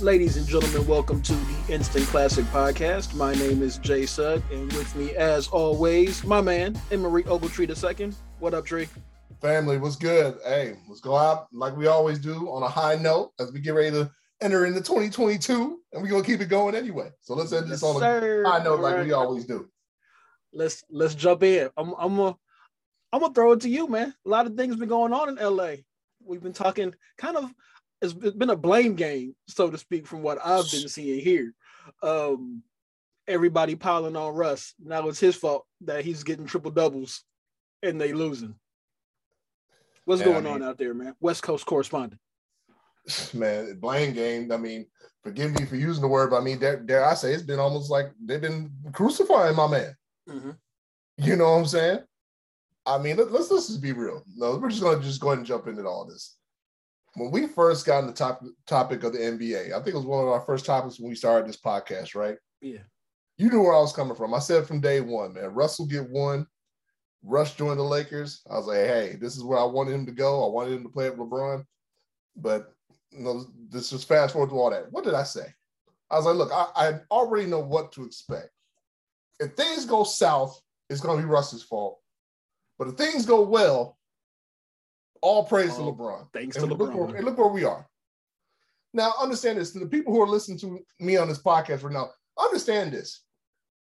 Ladies and gentlemen, welcome to the Instant Classic Podcast. My name is Jay Sugg, and with me, as always, my man, Emory Ogletree II. What up, Tree? Family, what's good? Hey, let's go out like we always do on a high note as we get ready to enter into 2022, and we're gonna keep it going anyway. So let's end this yes, on sir. a high note like we always do. Let's let's jump in. I'm I'm gonna I'm gonna throw it to you, man. A lot of things been going on in LA. We've been talking kind of it's been a blame game, so to speak, from what I've been seeing here. Um, everybody piling on Russ. Now it's his fault that he's getting triple doubles and they losing. What's going I mean, on out there, man? West Coast correspondent. Man, blame game. I mean, forgive me for using the word, but I mean, dare, dare I say it's been almost like they've been crucifying my man. Mm-hmm. You know what I'm saying? I mean, let, us let's just be real. No, we're just gonna just go ahead and jump into all this when we first got on the top topic of the NBA, I think it was one of our first topics when we started this podcast, right? Yeah. You knew where I was coming from. I said from day one, man, Russell get one. Russ joined the Lakers. I was like, hey, this is where I wanted him to go. I wanted him to play with LeBron. But you know, this is fast forward to all that. What did I say? I was like, look, I, I already know what to expect. If things go south, it's going to be Russ's fault. But if things go well, all praise to LeBron. Thanks and to look LeBron. Where, and look where we are. Now, understand this. To the people who are listening to me on this podcast right now, understand this.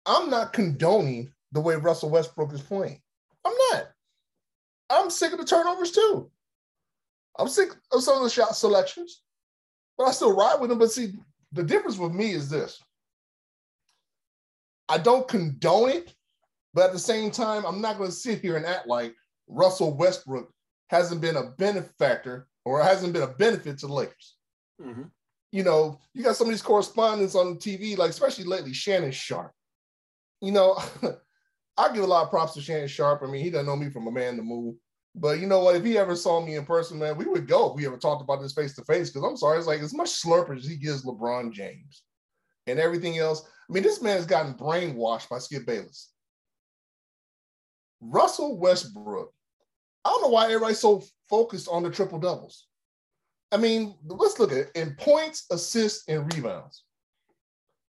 I'm not condoning the way Russell Westbrook is playing. I'm not. I'm sick of the turnovers too. I'm sick of some of the shot selections, but I still ride with him. But see, the difference with me is this I don't condone it, but at the same time, I'm not going to sit here and act like Russell Westbrook hasn't been a benefactor or hasn't been a benefit to the Lakers. Mm-hmm. You know, you got some of these correspondents on TV, like especially lately, Shannon Sharpe. You know, I give a lot of props to Shannon Sharpe. I mean, he doesn't know me from a man to move. But you know what? If he ever saw me in person, man, we would go if we ever talked about this face to face. Because I'm sorry, it's like as much slurp as he gives LeBron James and everything else. I mean, this man has gotten brainwashed by Skip Bayless. Russell Westbrook I don't know why everybody's so focused on the triple doubles. I mean, let's look at it in points, assists, and rebounds.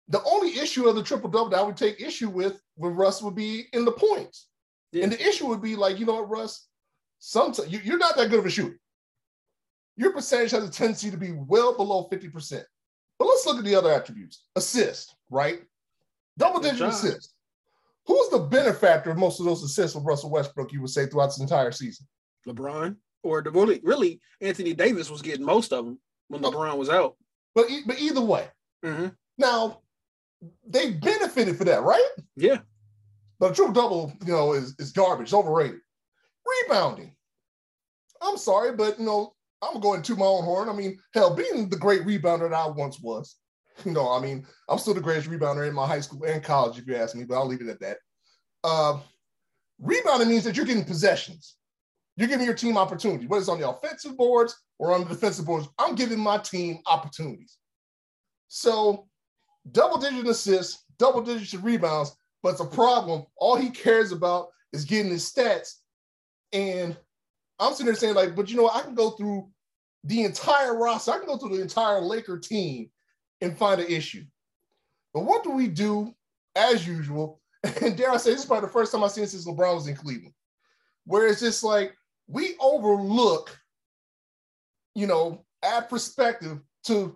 The only issue of the triple double that I would take issue with with Russ would be in the points. Yeah. And the issue would be like, you know what, Russ? Sometimes you, you're not that good of a shooter. Your percentage has a tendency to be well below 50%. But let's look at the other attributes. Assist, right? Double digit assist. Who's the benefactor of most of those assists with Russell Westbrook, you would say, throughout this entire season? LeBron. Or the really, really, Anthony Davis was getting most of them when. LeBron was out. But but either way, mm-hmm. now they benefited for that, right? Yeah. But a triple double, you know, is, is garbage, overrated. Rebounding. I'm sorry, but you know, I'm going to my own horn. I mean, hell, being the great rebounder that I once was, Know, I mean, I'm still the greatest rebounder in my high school and college, if you ask me, but I'll leave it at that. Uh, rebounding means that you're getting possessions. You're giving your team opportunity, whether it's on the offensive boards or on the defensive boards. I'm giving my team opportunities. So, double digit assists, double digit rebounds, but it's a problem. All he cares about is getting his stats. And I'm sitting there saying, like, but you know, I can go through the entire roster, I can go through the entire Laker team and find an issue. But what do we do as usual? And dare I say, this is probably the first time I've seen since LeBron was in Cleveland, where it's just like we overlook, you know, add perspective to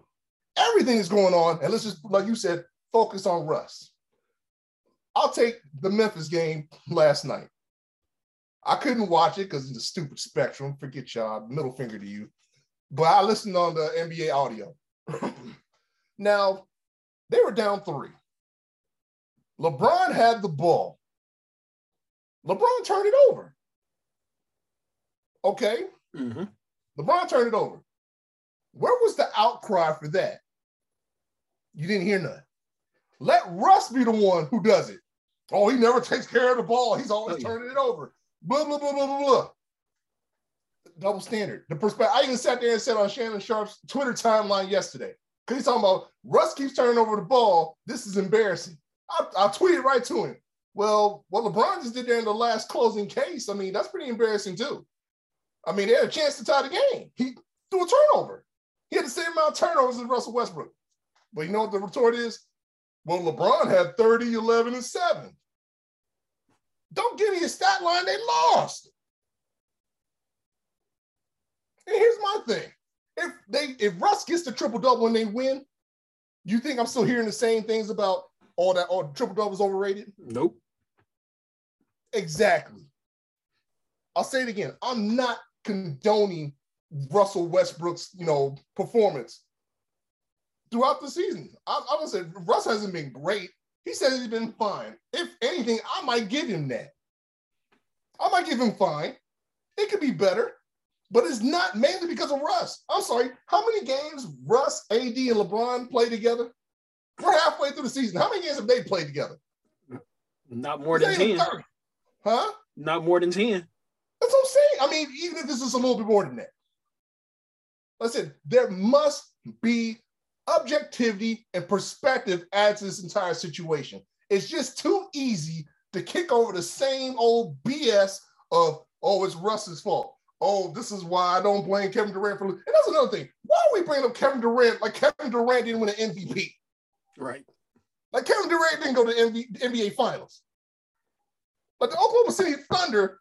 everything that's going on. And let's just, like you said, focus on Russ. I'll take the Memphis game last night. I couldn't watch it because it's a stupid spectrum. Forget y'all, middle finger to you. But I listened on the NBA audio. Now, they were down three. LeBron had the ball. LeBron turned it over. Okay. Mm-hmm. LeBron turned it over. Where was the outcry for that? You didn't hear none. Let Russ be the one who does it. Oh, he never takes care of the ball. He's always oh, yeah. turning it over. Blah, blah, blah, blah, blah, blah. Double standard. The perspective. I even sat there and said on Shannon Sharpe's Twitter timeline yesterday. Because he's talking about Russ keeps turning over the ball. This is embarrassing. I, I tweeted right to him. Well, what LeBron just did there in the last closing case, I mean, that's pretty embarrassing too. I mean, they had a chance to tie the game. He threw a turnover. He had the same amount of turnovers as Russell Westbrook. But you know what the retort is? Well, LeBron had 30, 11, and 7. Don't give me a stat line, they lost. And here's my thing. If they if Russ gets the triple double when they win, you think I'm still hearing the same things about all that all triple double is overrated? Nope. Exactly. I'll say it again. I'm not condoning Russell Westbrook's, you know, performance throughout the season. I, I would say Russ hasn't been great. He says he's been fine. If anything, I might give him that. I might give him fine. It could be better, but it's not mainly because of Russ. I'm sorry. How many games Russ, AD, and LeBron play together? We're halfway through the season. How many games have they played together? Not more than 10. Huh? Not more than 10. That's what I'm saying. I mean, even if this is a little bit more than that. Listen, there must be objectivity and perspective adds to this entire situation. It's just too easy to kick over the same old BS of, oh, it's Russ's fault. Oh, this is why I don't blame Kevin Durant for. And that's another thing. Why are we bringing up Kevin Durant like Kevin Durant didn't win an MVP? Right. Like Kevin Durant didn't go to the NBA Finals. But the Oklahoma City Thunder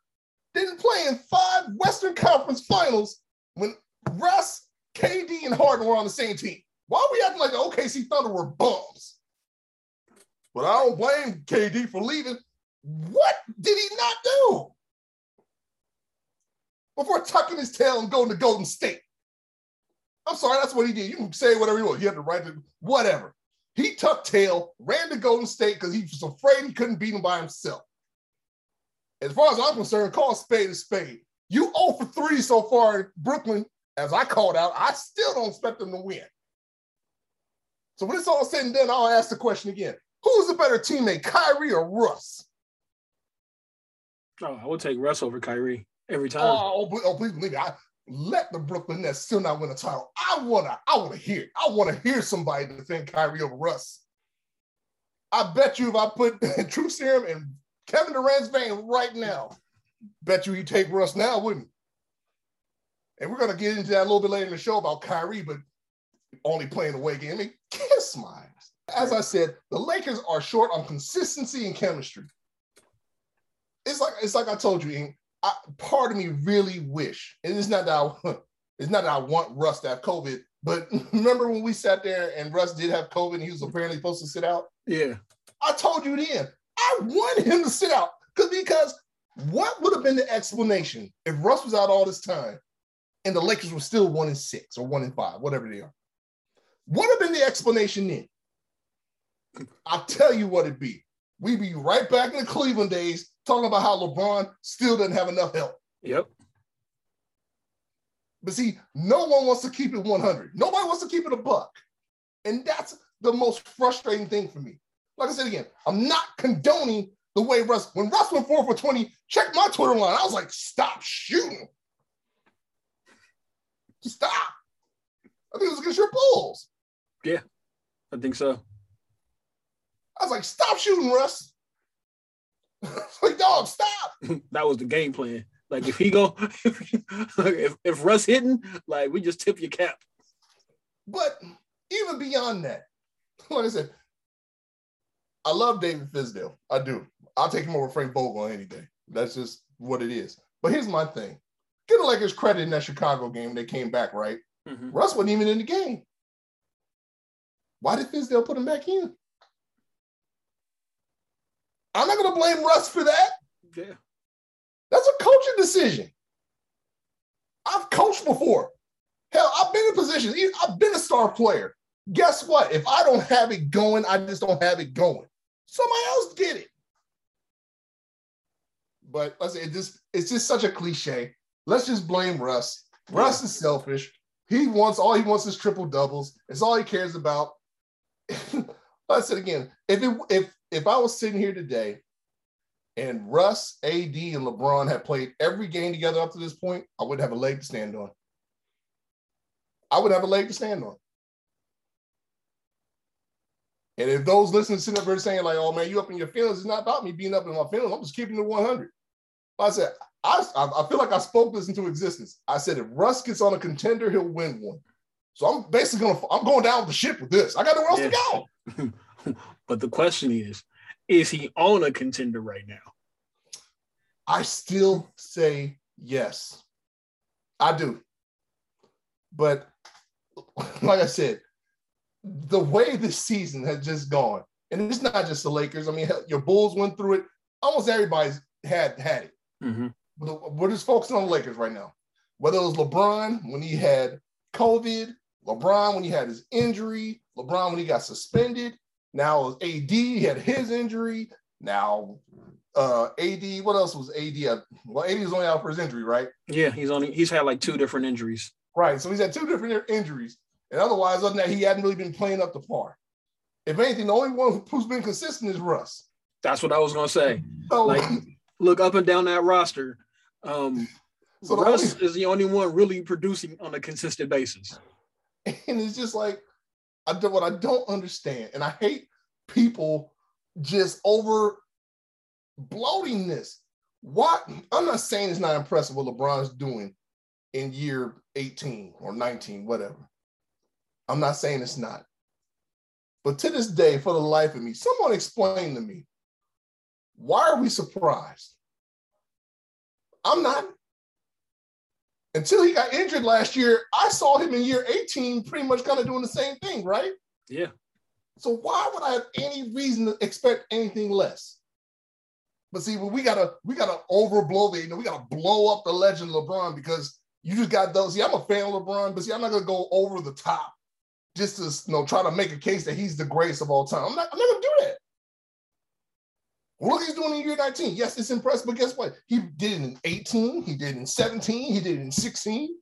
didn't play in five Western Conference Finals when Russ, KD, and Harden were on the same team. Why are we acting like the OKC Thunder were bums? But I don't blame KD for leaving. What did he not do? Before tucking his tail and going to Golden State. I'm sorry, that's what he did. You can say whatever you want. He had the right to whatever. He tucked tail, ran to Golden State because he was afraid he couldn't beat him by himself. As far as I'm concerned, call spade a spade. You 0 for 3 so far in Brooklyn, as I called out. I still don't expect them to win. So when it's all said and done, I'll ask the question again. Who's the better teammate, Kyrie or Russ? Oh, I would take Russ over Kyrie every time. Oh, oh, oh please believe me. I let the Brooklyn Nets still not win a title. I wanna, I wanna hear. I wanna hear somebody defend Kyrie over Russ. I bet you if I put True Serum in Kevin Durant's vein right now, bet you he take Russ now, wouldn't? And we're gonna get into that a little bit later in the show about Kyrie, but only playing away game. I mean, kiss my ass. As I said, the Lakers are short on consistency and chemistry. It's like it's like I told you, I, part of me really wish, and it's not that I, it's not that I want Russ to have COVID, but remember when we sat there and Russ did have COVID and he was apparently supposed to sit out? Yeah. I told you then, I wanted him to sit out because because what would have been the explanation if Russ was out all this time and the Lakers were still one in six or one in five, whatever they are? What have been the explanation then? I'll tell you what it'd be. We'd be right back in the Cleveland days talking about how LeBron still doesn't have enough help. Yep. But see, no one wants to keep it 100. Nobody wants to keep it a buck. And that's the most frustrating thing for me. Like I said again, I'm not condoning the way Russ, when Russ went four for 20, check my Twitter line. I was like, stop shooting. Stop. I think it was against your Bulls. Yeah, I think so. I was like, stop shooting, Russ. like, dog, stop. that was the game plan. Like if he go, if, if Russ hitting, like we just tip your cap. But even beyond that, like I said, I love David Fizdale. I do. I'll take him over Frank Vogel any day. That's just what it is. But here's my thing. Get the Lakers credit in that Chicago game. They came back, right? Mm-hmm. Russ wasn't even in the game. Why did Fizdale put him back in? I'm not going to blame Russ for that. Yeah. That's a coaching decision. I've coached before. Hell, I've been in positions. I've been a star player. Guess what? If I don't have it going, I just don't have it going. Somebody else get it. But let's say it just it's just such a cliche. Let's just blame Russ. Russ is selfish. He wants all he wants is triple doubles. It's all he cares about. I said again, if it, if if I was sitting here today and Russ, AD, and LeBron had played every game together up to this point, I wouldn't have a leg to stand on. I would have a leg to stand on. And if those listeners sitting up there saying, like, oh man, you up in your feelings, it's not about me being up in my feelings. I'm just keeping it 100. I said, I, I feel like I spoke this into existence. I said, if Russ gets on a contender, he'll win one. So I'm basically gonna I'm going down the ship with this. I got nowhere else yeah. to go. but the question is, is he on a contender right now? I still say yes. I do. But like I said, the way this season has just gone, and it's not just the Lakers. I mean, your Bulls went through it. Almost everybody's had had it. Mm-hmm. We're just focusing on the Lakers right now. Whether it was LeBron when he had COVID, LeBron when he had his injury, LeBron when he got suspended. Now AD had his injury. Now uh AD, what else was AD? Well, AD was only out for his injury, right? Yeah, he's only he's had like two different injuries. Right. So he's had two different injuries. And otherwise, other than that, he hadn't really been playing up to par. If anything, the only one who's been consistent is Russ. That's what I was gonna say. So, like, look up and down that roster. Um, so Russ only, is the only one really producing on a consistent basis. And it's just like, I do, what I don't understand, and I hate people just over bloating this. What I'm not saying it's not impressive what LeBron's doing in year 18 or 19, whatever. I'm not saying it's not. But to this day, for the life of me, someone explain to me why are we surprised? I'm not. Until he got injured last year, I saw him in year 18 pretty much kind of doing the same thing, right? Yeah. So why would I have any reason to expect anything less? But see, we gotta we gotta overblow the, you know, we gotta blow up the legend LeBron because you just got those. See, I'm a fan of LeBron, but see, I'm not gonna go over the top just to you know try to make a case that he's the greatest of all time. I'm not, I'm not gonna do that. What he's doing in year 19, yes, it's impressive, but guess what? He did it in 18, he did it in 17, he did it in 16.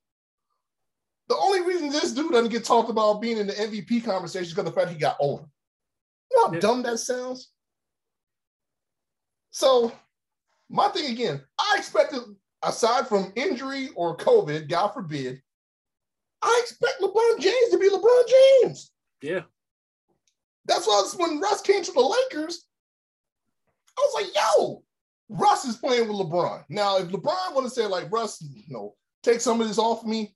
The only reason this dude doesn't get talked about being in the MVP conversation is because the fact he got older. You know how dumb that sounds? So, my thing again, I expected, aside from injury or COVID, God forbid, I expect LeBron James to be LeBron James. Yeah. That's why when Russ came to the Lakers, I was like, yo, Russ is playing with LeBron. Now, if LeBron want to say, like, Russ, you know, take some of this off me,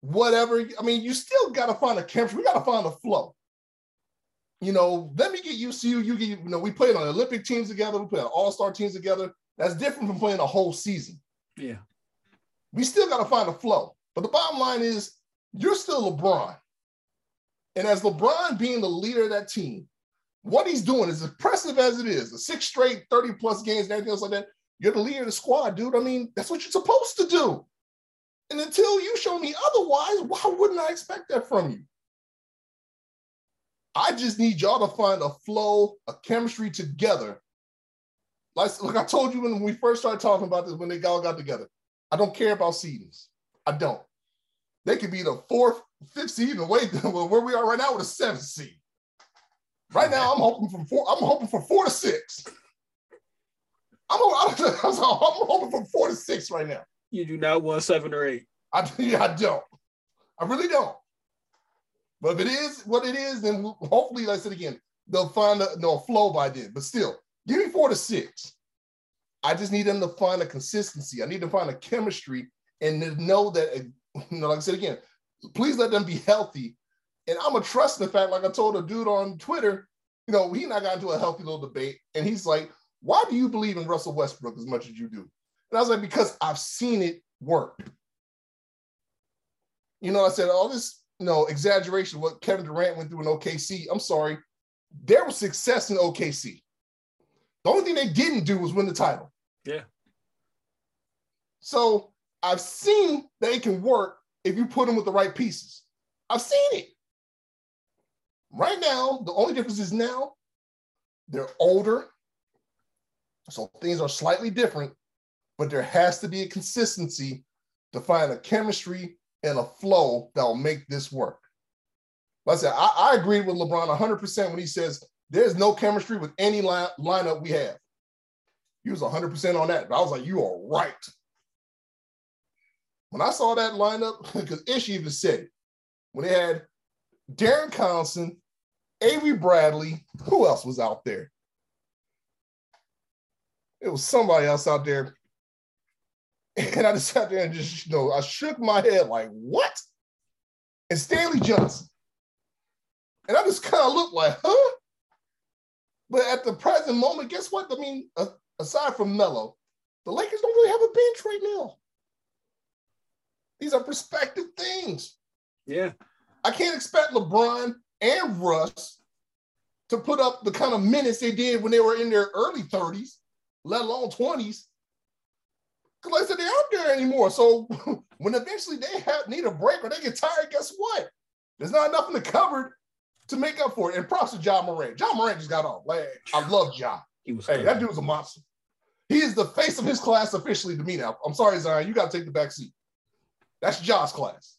whatever. I mean, you still got to find a chemistry. We got to find a flow. You know, let me get used to you. You get, you know, we played on Olympic teams together. We played on All Star teams together. That's different from playing a whole season. Yeah. We still got to find a flow. But the bottom line is, you're still LeBron. And as LeBron being the leader of that team, what he's doing is impressive as it is, the six straight 30 plus games and everything else like that. You're the leader of the squad, dude. I mean, that's what you're supposed to do. And until you show me otherwise, why wouldn't I expect that from you? I just need y'all to find a flow, a chemistry together. Like, like I told you when we first started talking about this, when they all got together. I don't care about seedings. I don't. They could be the fourth, fifth seed, wait where we are right now with a seventh seed. Right now, I'm hoping for four. I'm hoping for four to six. I'm, I'm, I'm hoping for four to six right now. You do not want seven or eight. I, I don't. I really don't. But if it is what it is, then hopefully, like I said again, they'll find a no flow by then. But still, give me four to six. I just need them to find a consistency. I need to find a chemistry and to know that, you know, like I said again, please let them be healthy and I'm a trust the fact, like I told a dude on Twitter, you know, he and I got into a healthy little debate, and he's like, Why do you believe in Russell Westbrook as much as you do? And I was like, Because I've seen it work. You know, I said, all this, you know, exaggeration, what Kevin Durant went through in OKC. I'm sorry. There was success in OKC. The only thing they didn't do was win the title. Yeah. So I've seen that it can work if you put them with the right pieces. I've seen it. Right now, the only difference is now they're older. So things are slightly different, but there has to be a consistency to find a chemistry and a flow that will make this work. Like I said, I, I agree with LeBron 100% when he says there's no chemistry with any line, lineup we have. He was 100% on that. But I was like, you are right. When I saw that lineup, because Ish even said it, when they had Darren Collison, Avery Bradley. Who else was out there? It was somebody else out there. And I just sat there and just, you know, I shook my head like, what? and Stanley Johnson. And I just kind of looked like, huh? But at the present moment, guess what? I mean, aside from Melo, the Lakers don't really have a bench right now. These are perspective things. Yeah. I can't expect LeBron and Russ to put up the kind of minutes they did when they were in their early 30s, let alone 20s. Because like I said, they're out there anymore. So when eventually they have need a break or they get tired, guess what? There's not enough in the cupboard to make up for it. And props to Ja Morant. Ja Morant just got off. Like I love Ja. He was hey, that dude was a monster. He is the face of his class officially to me now. I'm sorry, Zion. You got to take the back seat. That's Ja's class.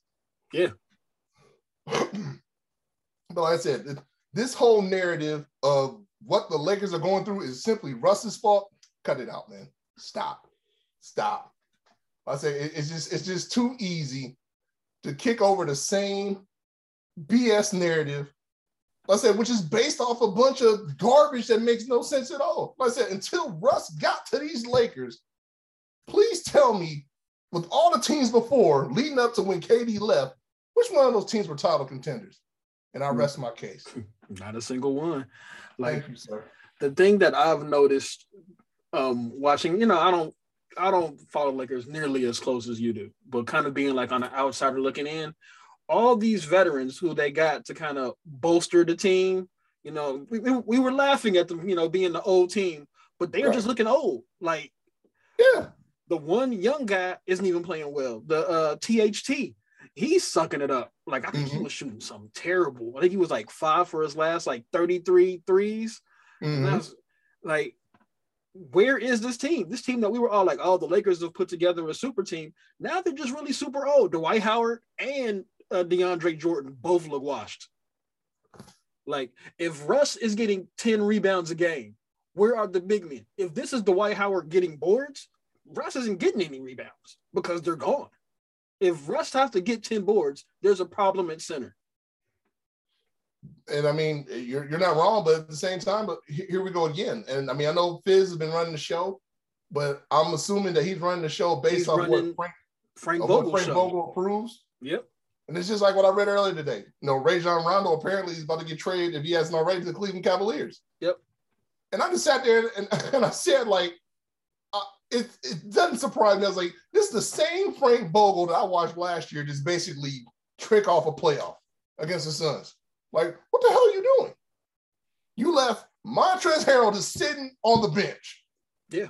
Yeah. But like I said, this whole narrative of what the Lakers are going through is simply Russ's fault. Cut it out, man. Stop. Stop. I say it's just it's just too easy to kick over the same BS narrative. I said, which is based off a bunch of garbage that makes no sense at all. I said, until Russ got to these Lakers, please tell me, with all the teams before leading up to when KD left, which one of those teams were title contenders? And I hmm. rest my case. Not a single one. Like you, the thing that I've noticed um watching, you know, I don't I don't follow Lakers nearly as close as you do, but kind of being like on the outsider looking in, all these veterans who they got to kind of bolster the team. You know, we, we were laughing at them, you know, being the old team, but they are right. just looking old. Like, yeah, the one young guy isn't even playing well. The uh, THT, he's sucking it up. Like, I think mm-hmm. he was shooting something terrible. I think he was like five for his last like 33 threes. Mm-hmm. Was, like, where is this team? This team that we were all like, oh, the Lakers have put together a super team. Now they're just really super old. Dwight Howard and uh, DeAndre Jordan both look washed. Like if Russ is getting 10 rebounds a game, where are the big men? If this is Dwight Howard getting boards, Russ isn't getting any rebounds because they're gone. If Russ has to get 10 boards, there's a problem at center. And I mean, you're, you're not wrong, but at the same time, but here we go again. And I mean, I know Fizz has been running the show, but I'm assuming that he's running the show based he's off what Frank, Frank, Vogel, Frank Vogel approves. Yep. And it's just like what I read earlier today. You know, Rajon Rondo apparently is about to get traded if he hasn't already to the Cleveland Cavaliers. Yep. And I just sat there and, and I said, like, uh, it, it doesn't surprise me. I was like, this is the same Frank Vogel that I watched last year, just basically trick off a playoff against the Suns. Like, what the hell are you doing? You left Montrezl Harrell just sitting on the bench. Yeah.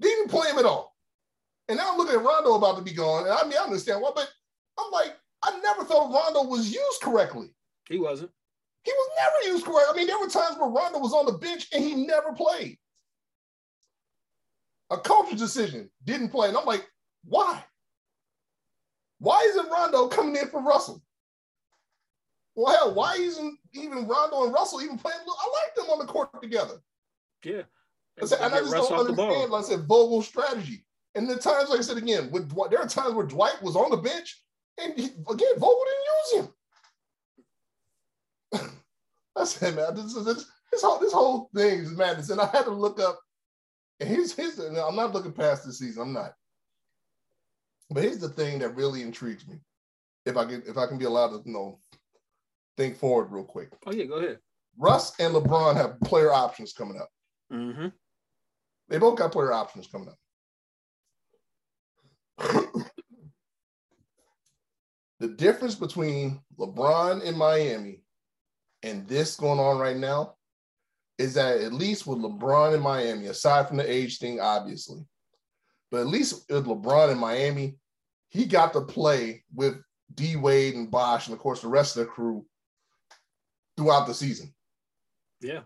Didn't even play him at all. And now I'm looking at Rondo about to be gone. And I mean, I understand why, but I'm like, I never thought Rondo was used correctly. He wasn't. He was never used correctly. I mean, there were times where Rondo was on the bench and he never played. A coach's decision didn't play. And I'm like, why? Why isn't Rondo coming in for Russell? Well, hell, why isn't even Rondo and Russell even playing? I like them on the court together. Yeah. I said, and I just don't understand, like I said, Vogel's strategy. And the times, like I said again, with there are times where Dwight was on the bench and he, again, Vogel didn't use him. I said, man, this, this, this, whole, this whole thing is madness. And I had to look up, and here's, here's the, I'm not looking past this season, I'm not. But here's the thing that really intrigues me. If I can, if I can be allowed to, you know, think forward real quick. Oh yeah, go ahead. Russ and LeBron have player options coming up. Mm-hmm. They both got player options coming up. the difference between LeBron in Miami and this going on right now is that at least with LeBron in Miami, aside from the age thing, obviously, but at least with LeBron in Miami, he got to play with D Wade and Bosh and of course the rest of the crew throughout the season. Yeah.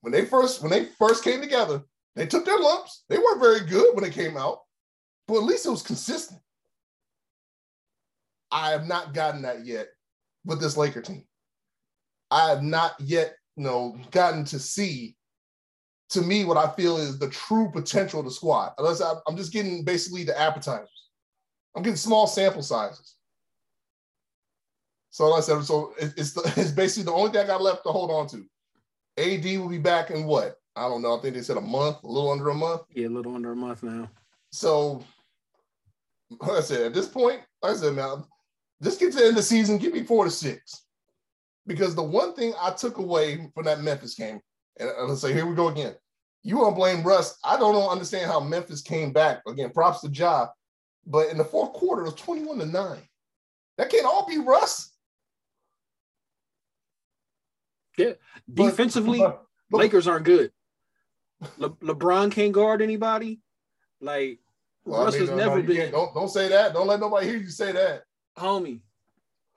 When they first when they first came together, they took their lumps. They weren't very good when they came out, but at least it was consistent. I have not gotten that yet with this Laker team. I have not yet, you know, gotten to see, to me, what I feel is the true potential of the squad. Unless I, I'm just getting basically the appetizers. I'm getting small sample sizes. So like I said, so it's the, it's basically the only thing I got left to hold on to. AD will be back in what? I don't know. I think they said a month, a little under a month. Yeah, a little under a month now. So, like I said, at this point, like I said, man, just get to the end of the season, give me four to six. Because the one thing I took away from that Memphis game, and let's say, here we go again. You want to blame Russ. I don't understand how Memphis came back. Again, props to Ja. But in the fourth quarter, it was 21 to 9. That can't all be Russ. Yeah. Defensively, but, but, Lakers aren't good. Le- LeBron can't guard anybody. Like well, Russ I mean, has no, never no, been. Don't don't say that. Don't let nobody hear you say that. Homie,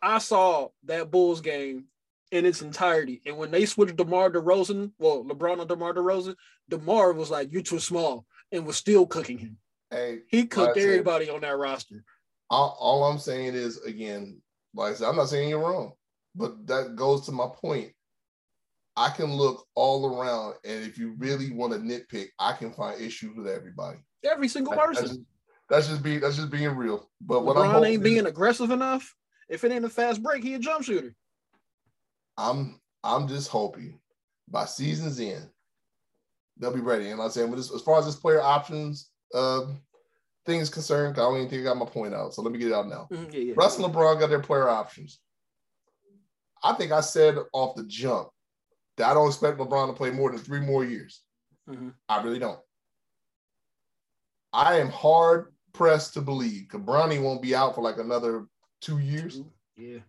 I saw that Bulls game in its entirety. And when they switched DeMar DeRozan, well, LeBron and DeMar DeRozan, DeMar was like, you're too small," and was still cooking him. Hey, he cooked everybody on that roster. All, all, I'm saying is, again, like I said, I'm not saying you're wrong, but that goes to my point. I can look all around, and if you really want to nitpick, I can find issues with everybody. Every single person. That's just, that's just being that's just being real. But LeBron what I'm ain't being aggressive enough. If it ain't a fast break, he a jump shooter. I'm I'm just hoping by season's end they'll be ready. And like I said, with as far as this player options uh, thing is concerned, I don't even think I got my point out. So let me get it out now. Mm-hmm, yeah, yeah. Russ and LeBron got their player options. I think I said off the jump that I don't expect LeBron to play more than three more years. Mm-hmm. I really don't. I am hard pressed to believe because Bronny won't be out for like another two years. Yeah.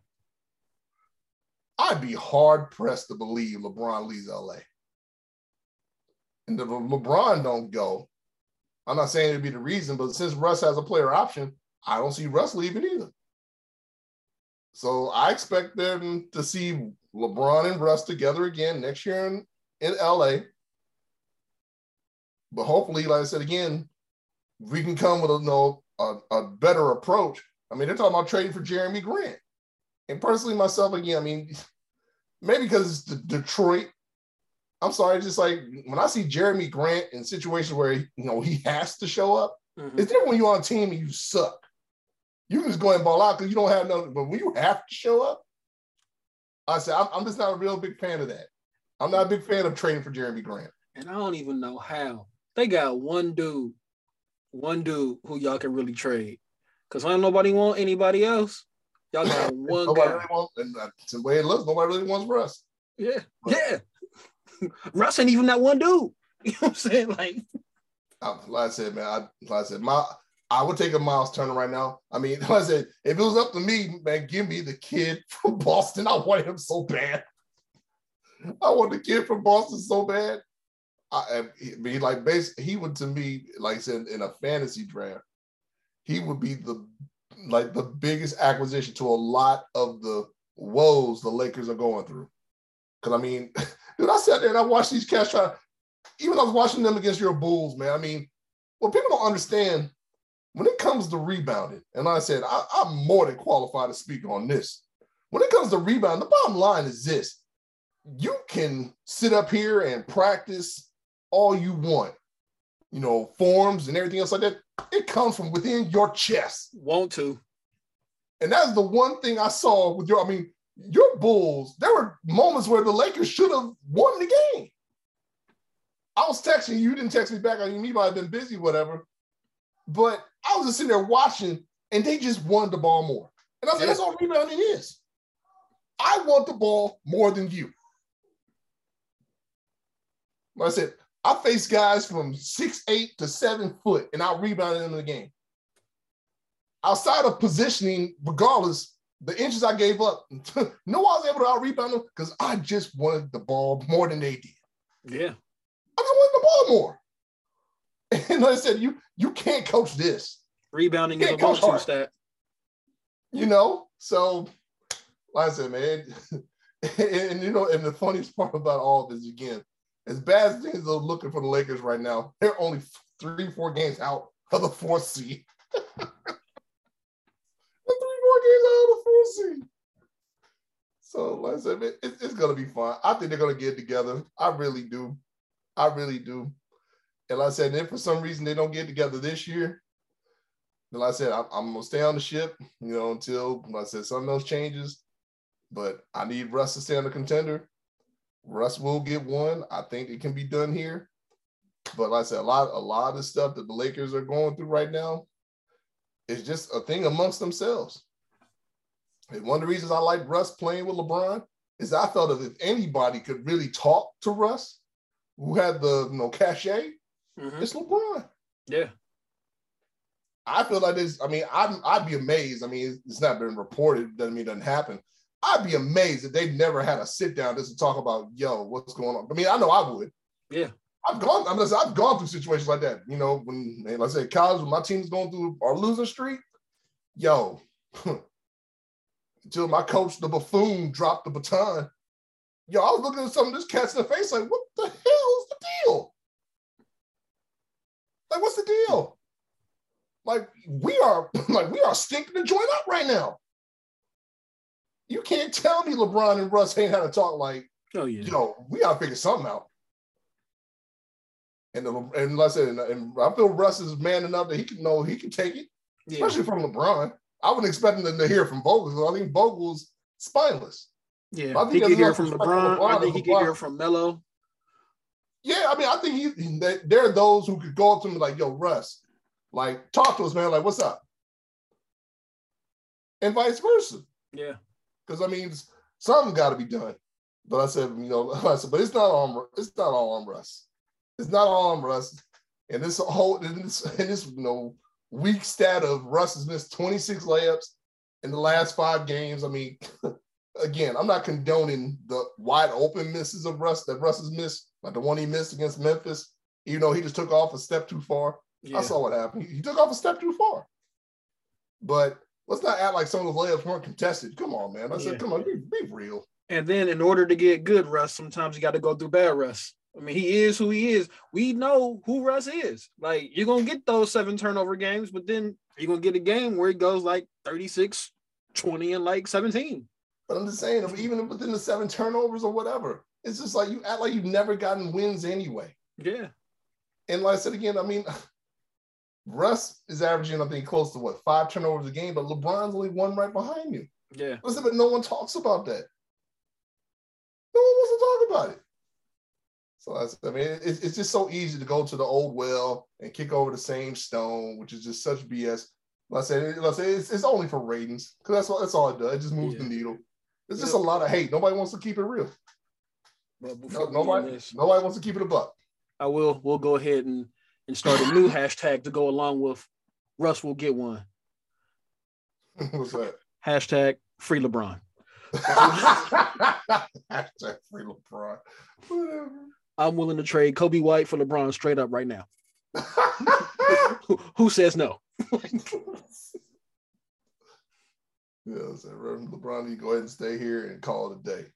I'd be hard pressed to believe LeBron leaves LA. And if LeBron don't go, I'm not saying it'd be the reason, but since Russ has a player option, I don't see Russ leaving either. So I expect them to see LeBron and Russ together again next year in, in LA. But hopefully, like I said again, we can come with a, you know, a, a better approach. I mean, they're talking about trading for Jerami Grant. And personally, myself, again, I mean, maybe because it's Detroit. I'm sorry, just like when I see Jerami Grant in situations where you know he has to show up, mm-hmm. it's different when you're on a team and you suck. You can just go and ball out because you don't have nothing. But when you have to show up, I said I'm, I'm just not a real big fan of that. I'm not a big fan of trading for Jerami Grant. And I don't even know how they got one dude, one dude who y'all can really trade. Cause I don't nobody want anybody else. Y'all got one nobody guy. Really wants, and uh, that's the way it looks. Nobody really wants Russ. Yeah, but, yeah. Russ ain't even that one dude. You know what I'm saying? Like, like I said, man. I, like I said, my I would take a Myles Turner right now. I mean, like I said, if it was up to me, man, give me the kid from Boston. I want him so bad. I want the kid from Boston so bad. I, I mean, like, base, he would to me, like I said, in a fantasy draft, he would be the like the biggest acquisition to a lot of the woes the Lakers are going through. Because I mean, dude, I sat there and I watched these cats try. Even I was watching them against your Bulls, man. I mean, what people don't understand when it comes to rebounding, and like I said, I, I'm more than qualified to speak on this. When it comes to rebound, the bottom line is this: you can sit up here and practice all you want, you know, forms and everything else like that. It comes from within your chest. Want to. And that's the one thing I saw with your, I mean, your Bulls, there were moments where the Lakers should have won the game. I was texting you, you didn't text me back. I mean, you might have been busy, whatever. But I was just sitting there watching, and they just wanted the ball more. And I said, yeah. that's all rebounding is. I want the ball more than you. Like I said, I face guys from six eight to seven foot, and I rebounded them in the game. Outside of positioning, regardless, the inches I gave up, no one was able to out rebound them because I just wanted the ball more than they did. Yeah. I just wanted the ball more. And like I said, you you can't coach this. Rebounding is a one stat. You know, so like I said, man, and, and, you know, and the funniest part about all this again, as bad as things are looking for the Lakers right now, they're only three, four games out of the fourth seed. three, four games out of the fourth seed. So, like I said, it, it's going to be fun. I think they're going to get together. I really do. I really do. And like I said, if for some reason they don't get together this year, then like I said, I'm, I'm, gonna stay on the ship, you know, until like I said something else changes. But I need Russ to stay on the contender. Russ will get one. I think it can be done here. But like I said, a lot, a lot of stuff that the Lakers are going through right now is just a thing amongst themselves. And one of the reasons I like Russ playing with LeBron is I felt that if anybody could really talk to Russ, who had the you know cachet, Mhm. it's LeBron. Yeah. I feel like this. I mean, I'd, I'd be amazed. I mean, it's not been reported. Doesn't mean it doesn't happen. I'd be amazed if they've never had a sit down just to talk about, yo, what's going on. I mean, I know I would. Yeah. I've gone. I'm just, I've gone through situations like that. You know, when like I said, college, when my team's going through our losing streak, yo, until my coach, the buffoon, dropped the baton. Yo, I was looking at some of this cats in the face, like, what the hell is the deal? Like, what's the deal? Like, we are like we are stinking the joint up right now. You can't tell me LeBron and Russ ain't had to talk like, Oh yeah. yo, we gotta figure something out. And, the, and like I said, and, and I feel Russ is man enough that he can know he can take it, yeah. especially from LeBron. I wouldn't expect him to hear from Vogel. I think Vogel's spineless. Yeah. I think He could hear from for LeBron. I think he could hear from Melo. Yeah, I mean, I think he they, there are those who could go up to him like, "Yo, Russ, like talk to us, man. Like, what's up?" And vice versa, Yeah. Because I mean, something got to be done. But I said, you know, I said, but it's not on. It's not all on Russ. It's not all on Russ. And this whole and this, and this you know weak stat of Russ has missed 26 layups in the last five games. I mean, again, I'm not condoning the wide open misses of Russ that Russ has missed, like the one he missed against Memphis. You know, he just took off a step too far. Yeah. I saw what happened. He took off a step too far. But let's not act like some of those layups weren't contested. Come on, man. I Yeah. said, come on, be, be real. And then in order to get good Russ, sometimes you got to go through bad Russ. I mean, he is who he is. We know who Russ is. Like, you're going to get those seven turnover games, but then you're going to get a game where it goes like 36, 20, and like 17. But I'm just saying, even within the seven turnovers or whatever, it's just like you act like you've never gotten wins anyway. Yeah. And like I said again, I mean, Russ is averaging, I think, close to what five turnovers a game, but LeBron's only one right behind you. Yeah. Listen, but no one talks about that. No one wants to talk about it. So I, said, I mean, it, it's just so easy to go to the old well and kick over the same stone, which is just such BS. Like I said, like I said it's, it's only for ratings because that's all. That's all it does. It just moves Yeah. the needle. It's just a lot of hate. Nobody wants to keep it real. But No, before we end nobody, nobody wants to keep it a buck. I will, we'll go ahead and, and start a new hashtag to go along with Russ will get one. What's that? Hashtag free LeBron. Hashtag free LeBron. Whatever. I'm willing to trade Coby White for LeBron straight up right now. Who, who says no? Yeah, so Reverend LeBron, you go ahead and stay here and call it a day.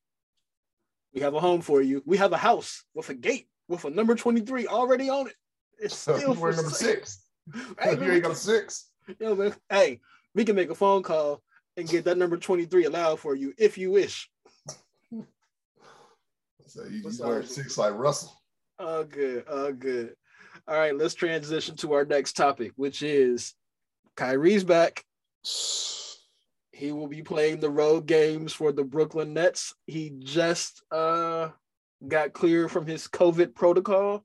We have a home for you. We have a house with a gate with a number 23 already on it. It's So still you wear for number sale. six. Hey, you ain't got six. yo, man, hey, we can make a phone call and get that number 23 allowed for you if you wish. So you, What's you wear six like Russell. Oh, good. Oh, good. All right, let's transition to our next topic, which is Kyrie's back. He will be playing the road games for the Brooklyn Nets. He just uh, got cleared from his COVID protocol.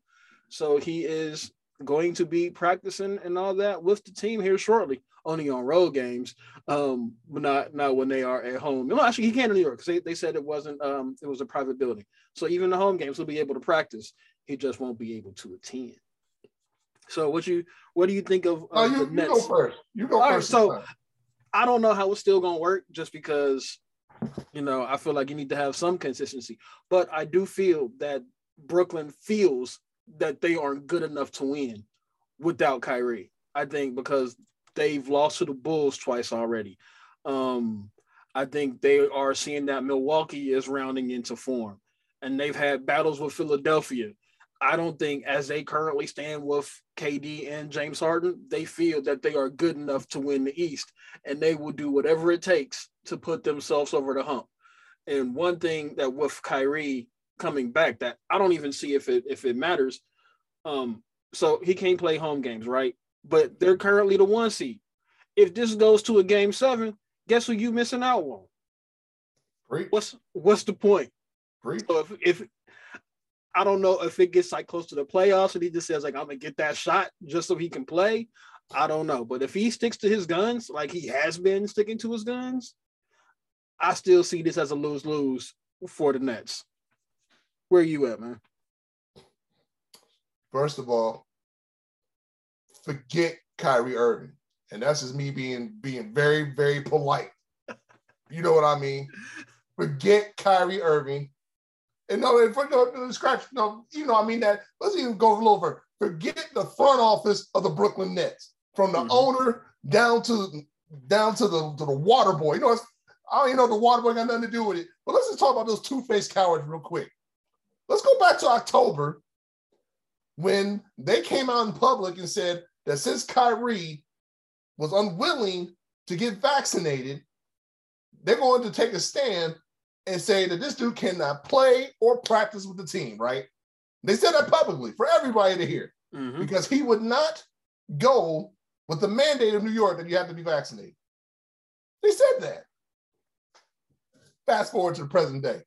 So he is going to be practicing and all that with the team here shortly, only on road games, um, but not not when they are at home. No, actually, he can in New York because they, they said it wasn't um, it was a private building. So even the home games, he'll be able to practice. He just won't be able to attend. So what you what do you think of uh, you, the you go first. You go All right, first. so- I don't know how it's still gonna work just because you know I feel like you need to have some consistency. But I do feel that Brooklyn feels that they aren't good enough to win without Kyrie. I think because they've lost to the Bulls twice already. Um, I think they are seeing that Milwaukee is rounding into form, and they've had battles with Philadelphia. I don't think, as they currently stand with KD and James Harden, they feel that they are good enough to win the East, and they will do whatever it takes to put themselves over the hump. And one thing that with Kyrie coming back, that I don't even see if it if it matters. Um, so he can't play home games, right? But they're currently the one seed. If this goes to a game seven, guess who you missing out on? Great. What's what's the point? Great. So if if I don't know if it gets like close to the playoffs and he just says like I'm gonna get that shot just so he can play, I don't know. But if he sticks to his guns like he has been sticking to his guns, I still see this as a lose lose for the Nets. Where are you at, man? First of all, forget Kyrie Irving. And that's just me being being very, very polite. You know what I mean? Forget Kyrie Irving. And no, for no, scratch, no, you know, I mean that. Let's even go a little further. Forget the front office of the Brooklyn Nets, from the mm-hmm. owner down to down to the to the water boy. You know, I don't even know the water boy got nothing to do with it. But let's just talk about those two-faced cowards real quick. Let's go back to October when they came out in public and said that since Kyrie was unwilling to get vaccinated, they're going to take a stand and say that this dude cannot play or practice with the team, right? They said that publicly for everybody to hear mm-hmm. because he would not go with the mandate of New York that you have to be vaccinated. They said that. Fast forward to the present day.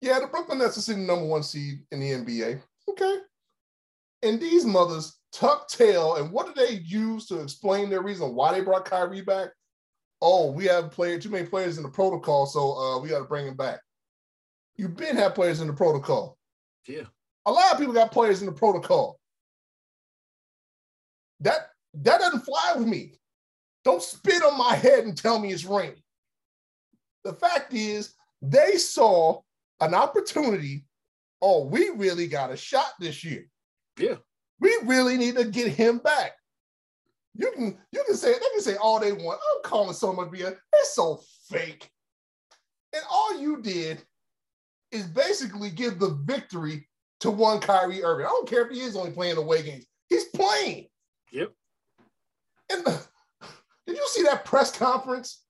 Yeah, the Brooklyn Nets are sitting number one seed in the NBA. Okay. And these mothers tuck tail, and what do they use to explain their reason why they brought Kyrie back? Oh, we have played too many players in the protocol, so uh, we got to bring him back. You've been have players in the protocol. Yeah. A lot of people got players in the protocol. That that doesn't fly with me. Don't spit on my head and tell me it's raining. The fact is, they saw an opportunity. Oh, we really got a shot this year. Yeah. We really need to get him back. You can you can say they can say all they want. I'm calling so much BS. It's so fake. And all you did is basically give the victory to one Kyrie Irving. I don't care if he is only playing away games. He's playing. Yep. And the, did you see that press conference?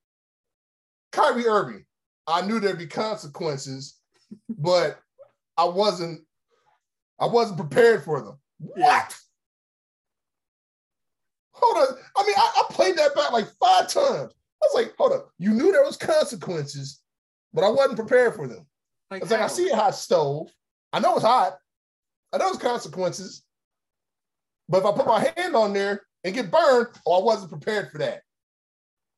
Kyrie Irving. I knew there'd be consequences, but I wasn't I wasn't prepared for them. Yeah. What? Hold on. I mean, I, I, played that back like five times. I was like, hold up. You knew there was consequences, but I wasn't prepared for them. Like, it's like, I see a hot stove. I know it's hot. I know it's consequences. But if I put my hand on there and get burned, oh, I wasn't prepared for that.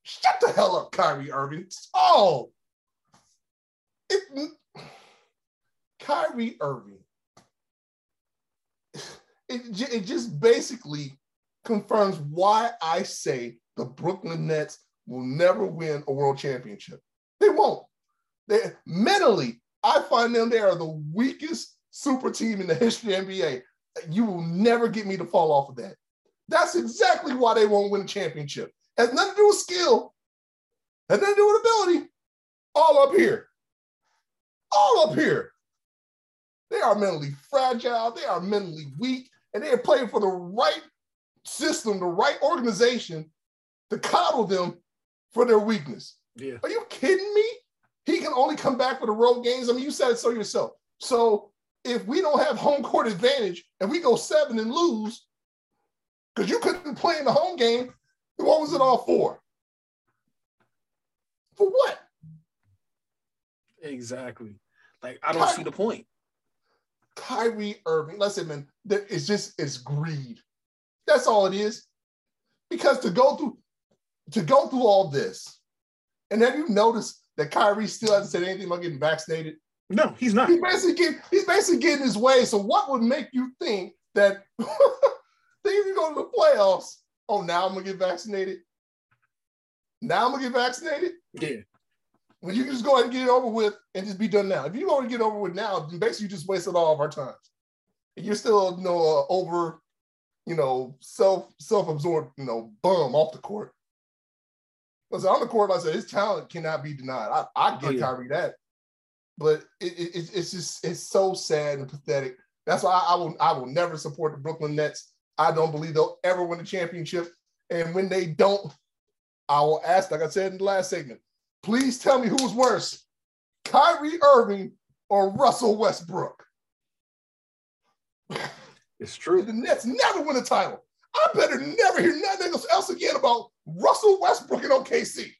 Shut the hell up, Kyrie Irving. Oh, it, Kyrie Irving. It, it just basically confirms why I say the Brooklyn Nets will never win a world championship. They won't. They mentally, I find them they are the weakest super team in the history of NBA. You will never get me to fall off of that. That's exactly why they won't win a championship. Has nothing to do with skill, has nothing to do with ability. All up here. All up here. They are mentally fragile, they are mentally weak, and they are playing for the right system, the right organization to coddle them for their weakness. Yeah. Are you kidding me? He can only come back for the road games. I mean, you said it so yourself. So if we don't have home court advantage and we go seven and lose, because you couldn't play in the home game, what was it all for? For what? Exactly. Like I don't Ky- see the point. Kyrie Irving, listen, man, that it's just it's greed. That's all it is. Because to go through to go through all this, and have you noticed that Kyrie still hasn't said anything about getting vaccinated? No, he's not. He's basically getting, he's basically getting his way. So what would make you think that they even go to the playoffs? Oh, now I'm gonna get vaccinated. Now I'm gonna get vaccinated. Yeah. When you can just go ahead and get it over with and just be done now. If you want to get over with now, then basically you just wasted all of our time. And you're still, you know, uh, over you know, self self-absorbed, you know, bum off the court. Listen, on the court, like I said, his talent cannot be denied. I, I get oh, yeah. Kyrie that, but it, it, it's just it's so sad and pathetic. That's why I, I, will I will never support the Brooklyn Nets. I don't believe they'll ever win a championship. And when they don't, I will ask, like I said in the last segment, please tell me who's worse, Kyrie Irving or Russell Westbrook. It's true. The Nets never win a title. I better never hear nothing else again about Russell Westbrook and OKC.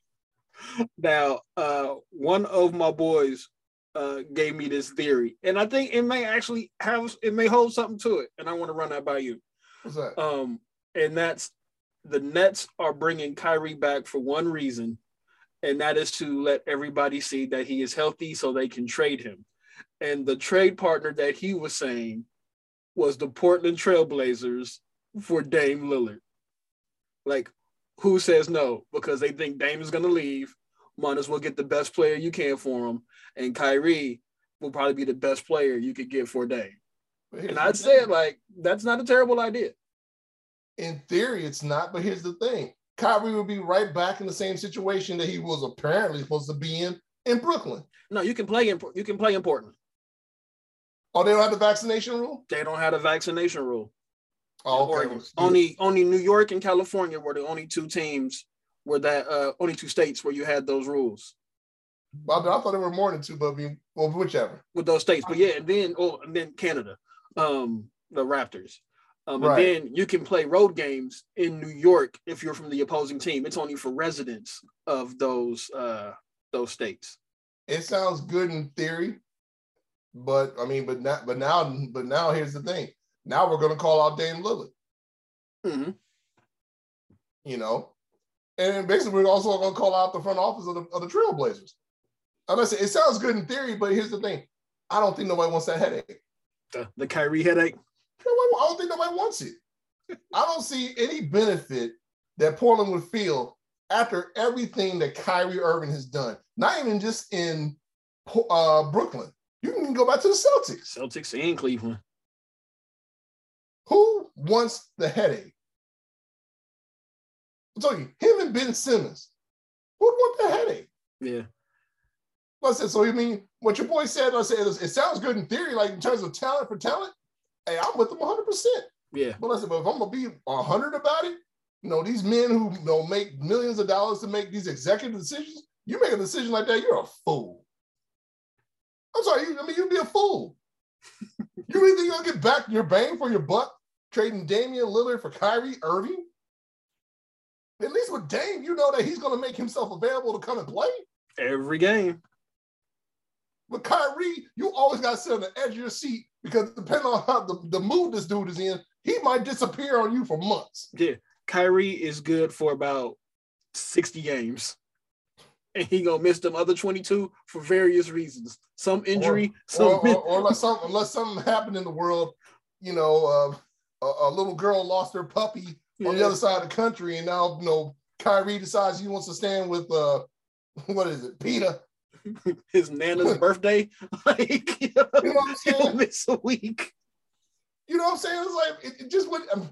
Now, uh, one of my boys uh, gave me this theory, and I think it may actually have it may hold something to it, and I want to run that by you. What's that? Um, and that's the Nets are bringing Kyrie back for one reason, and that is to let everybody see that he is healthy so they can trade him. And the trade partner that he was saying was the Portland Trailblazers for Dame Lillard. Like, who says no? Because they think Dame is going to leave. Might as well get the best player you can for him. And Kyrie will probably be the best player you could get for Dame. And I'd say, like, that's not a terrible idea. In theory, it's not, but here's the thing Kyrie would be right back in the same situation that he was apparently supposed to be in in Brooklyn. No, you can play in you can play in Portland. Oh, they don't have the vaccination rule. They don't have the vaccination rule. Oh, okay. Only only New York and California were the only two teams where that uh only two states where you had those rules. I, I thought there were more than two, but mean, well, whichever. With those states, but yeah, and then oh, and then Canada, um, the Raptors. Um, right. And then you can play road games in New York if you're from the opposing team. It's only for residents of those uh, those states. It sounds good in theory, but I mean, but not, but now, but now here's the thing. Now we're going to call out Dame Lillard. Mm-hmm. You know, and basically we're also going to call out the front office of the, of the Trailblazers. I'm gonna say it sounds good in theory, but here's the thing: I don't think nobody wants that headache. The, the Kyrie headache. I don't think nobody wants it. I don't see any benefit that Portland would feel after everything that Kyrie Irving has done. Not even just in uh, Brooklyn. You can go back to the Celtics. Celtics and Cleveland. Who wants the headache? I'm telling you, him and Ben Simmons. Who'd want the headache? Yeah. I said, so you mean what your boy said? I said, it sounds good in theory, like in terms of talent for talent hey, I'm with them 100. percent Yeah. But I said, but if I'm gonna be 100 about it, you know, these men who you know make millions of dollars to make these executive decisions, you make a decision like that, you're a fool. I'm sorry, you, I mean, you'd be a fool. you think you're gonna get back your bang for your buck trading Damian Lillard for Kyrie Irving? At least with Dame, you know that he's gonna make himself available to come and play every game. With Kyrie, you always got to sit on the edge of your seat because depending on how the, the mood this dude is in, he might disappear on you for months. Yeah. Kyrie is good for about 60 games. And he gonna miss them other 22 for various reasons. Some injury, or, some or, or, or unless, some, unless something happened in the world, you know, uh, a, a, little girl lost her puppy yeah. on the other side of the country, and now you know Kyrie decides he wants to stand with uh, what is it, Peter, his nana's birthday. like, you know, you know what I'm saying? miss a week. You know what I'm saying? It's like it, it just would. Um,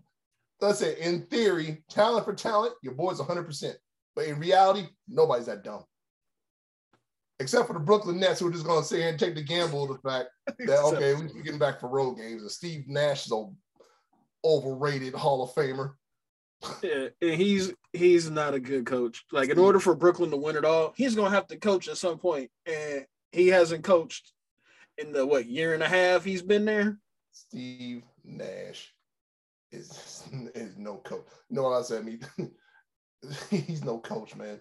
let's say in theory, talent for talent, your boy's 100. percent But in reality, nobody's that dumb. Except for the Brooklyn Nets, who are just going to sit here and take the gamble of the fact that okay, we're getting back for road games. And Steve Nash is a overrated Hall of Famer. Yeah, and he's he's not a good coach. Like in hmm. order for Brooklyn to win it all, he's gonna have to coach at some point, and he hasn't coached in the what year and a half he's been there. Steve Nash is is no coach. You know what I said? Mean, he's no coach, man.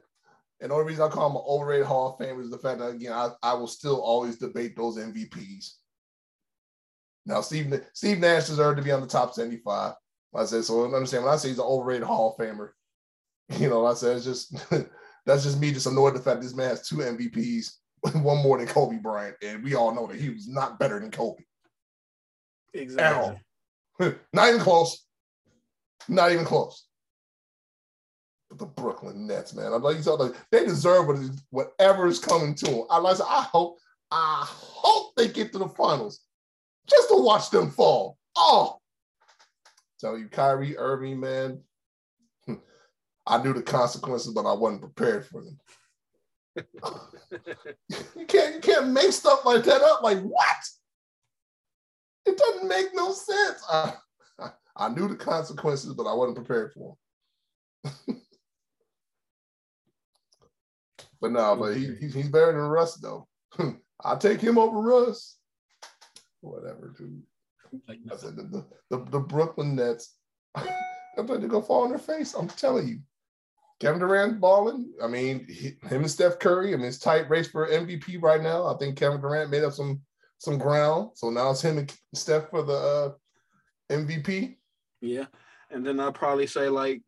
And the only reason I call him an overrated Hall of Famer is the fact that again, I, I will still always debate those MVPs. Now, Steve Steve Nash deserved to be on the top 75. I said, so understand when I say he's an overrated Hall of Famer, you know, I said it's just that's just me just annoyed the fact this man has two MVPs, one more than Kobe Bryant, and we all know that he was not better than Kobe. Exactly. not even close. Not even close. But the Brooklyn Nets, man, I'm like you said, like they deserve whatever is coming to them. I like, I hope, I hope they get to the finals just to watch them fall. Oh, Tell you, Kyrie Irving, man, I knew the consequences, but I wasn't prepared for them. you can't you can't make stuff like that up. Like what? It doesn't make no sense. I, I, I knew the consequences, but I wasn't prepared for them. but no, but he, he's better than Russ though. I'll take him over Russ. Whatever, dude. Like I said, the, the, the, Brooklyn Nets, I'm about to go fall on their face. I'm telling you. Kevin Durant balling. I mean, he, him and Steph Curry. I mean, it's tight race for MVP right now. I think Kevin Durant made up some some ground. So now it's him and Steph for the uh, MVP. Yeah, and then I'll probably say like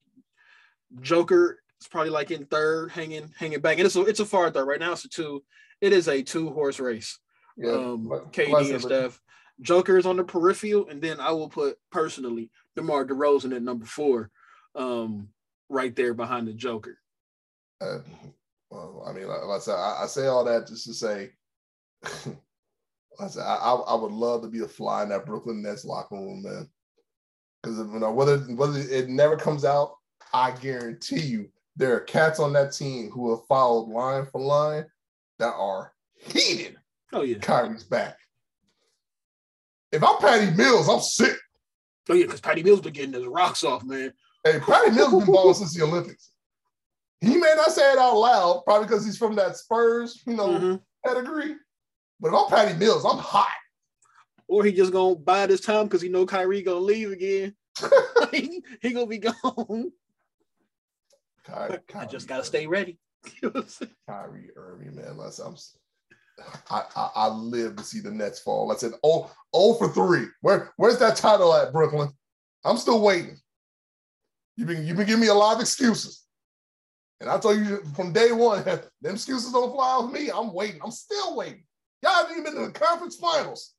Joker is probably like in third, hanging hanging back, and it's a it's a far third. Right now, it's a two. It is a two horse race. Yeah, um, KD and Steph. Joker is on the peripheral, and then I will put personally DeMar DeRozan at number four, um, right there behind the Joker. Uh, well, I mean, like, I, say, I, I, say all that just to say, I, say, I, I would love to be a fly in that Brooklyn Nets locker room, man. Because you know whether whether it never comes out, I guarantee you there are cats on that team who have followed line for line that are heated. Oh yeah, Kyrie's back. If I'm Patty Mills, I'm sick. Oh yeah, because Patty Mills been getting his rocks off, man. Hey, Patty Mills been balling since the Olympics. He may not say it out loud, probably because he's from that Spurs, you know, mm-hmm. pedigree. But if I'm Patty Mills, I'm hot. Or he just gonna buy this time because he know Kyrie gonna leave again. he, he, gonna be gone. Kyrie, I just gotta stay ready. Kyrie Irving, man. I'm, I, I, I live to see the Nets fall. I said, oh, oh for three. Where where's that title at, Brooklyn? I'm still waiting. You've been you've been giving me a lot of excuses. And I told you from day one, them excuses don't fly with me. I'm waiting. I'm still waiting. Y'all haven't even been to the conference finals.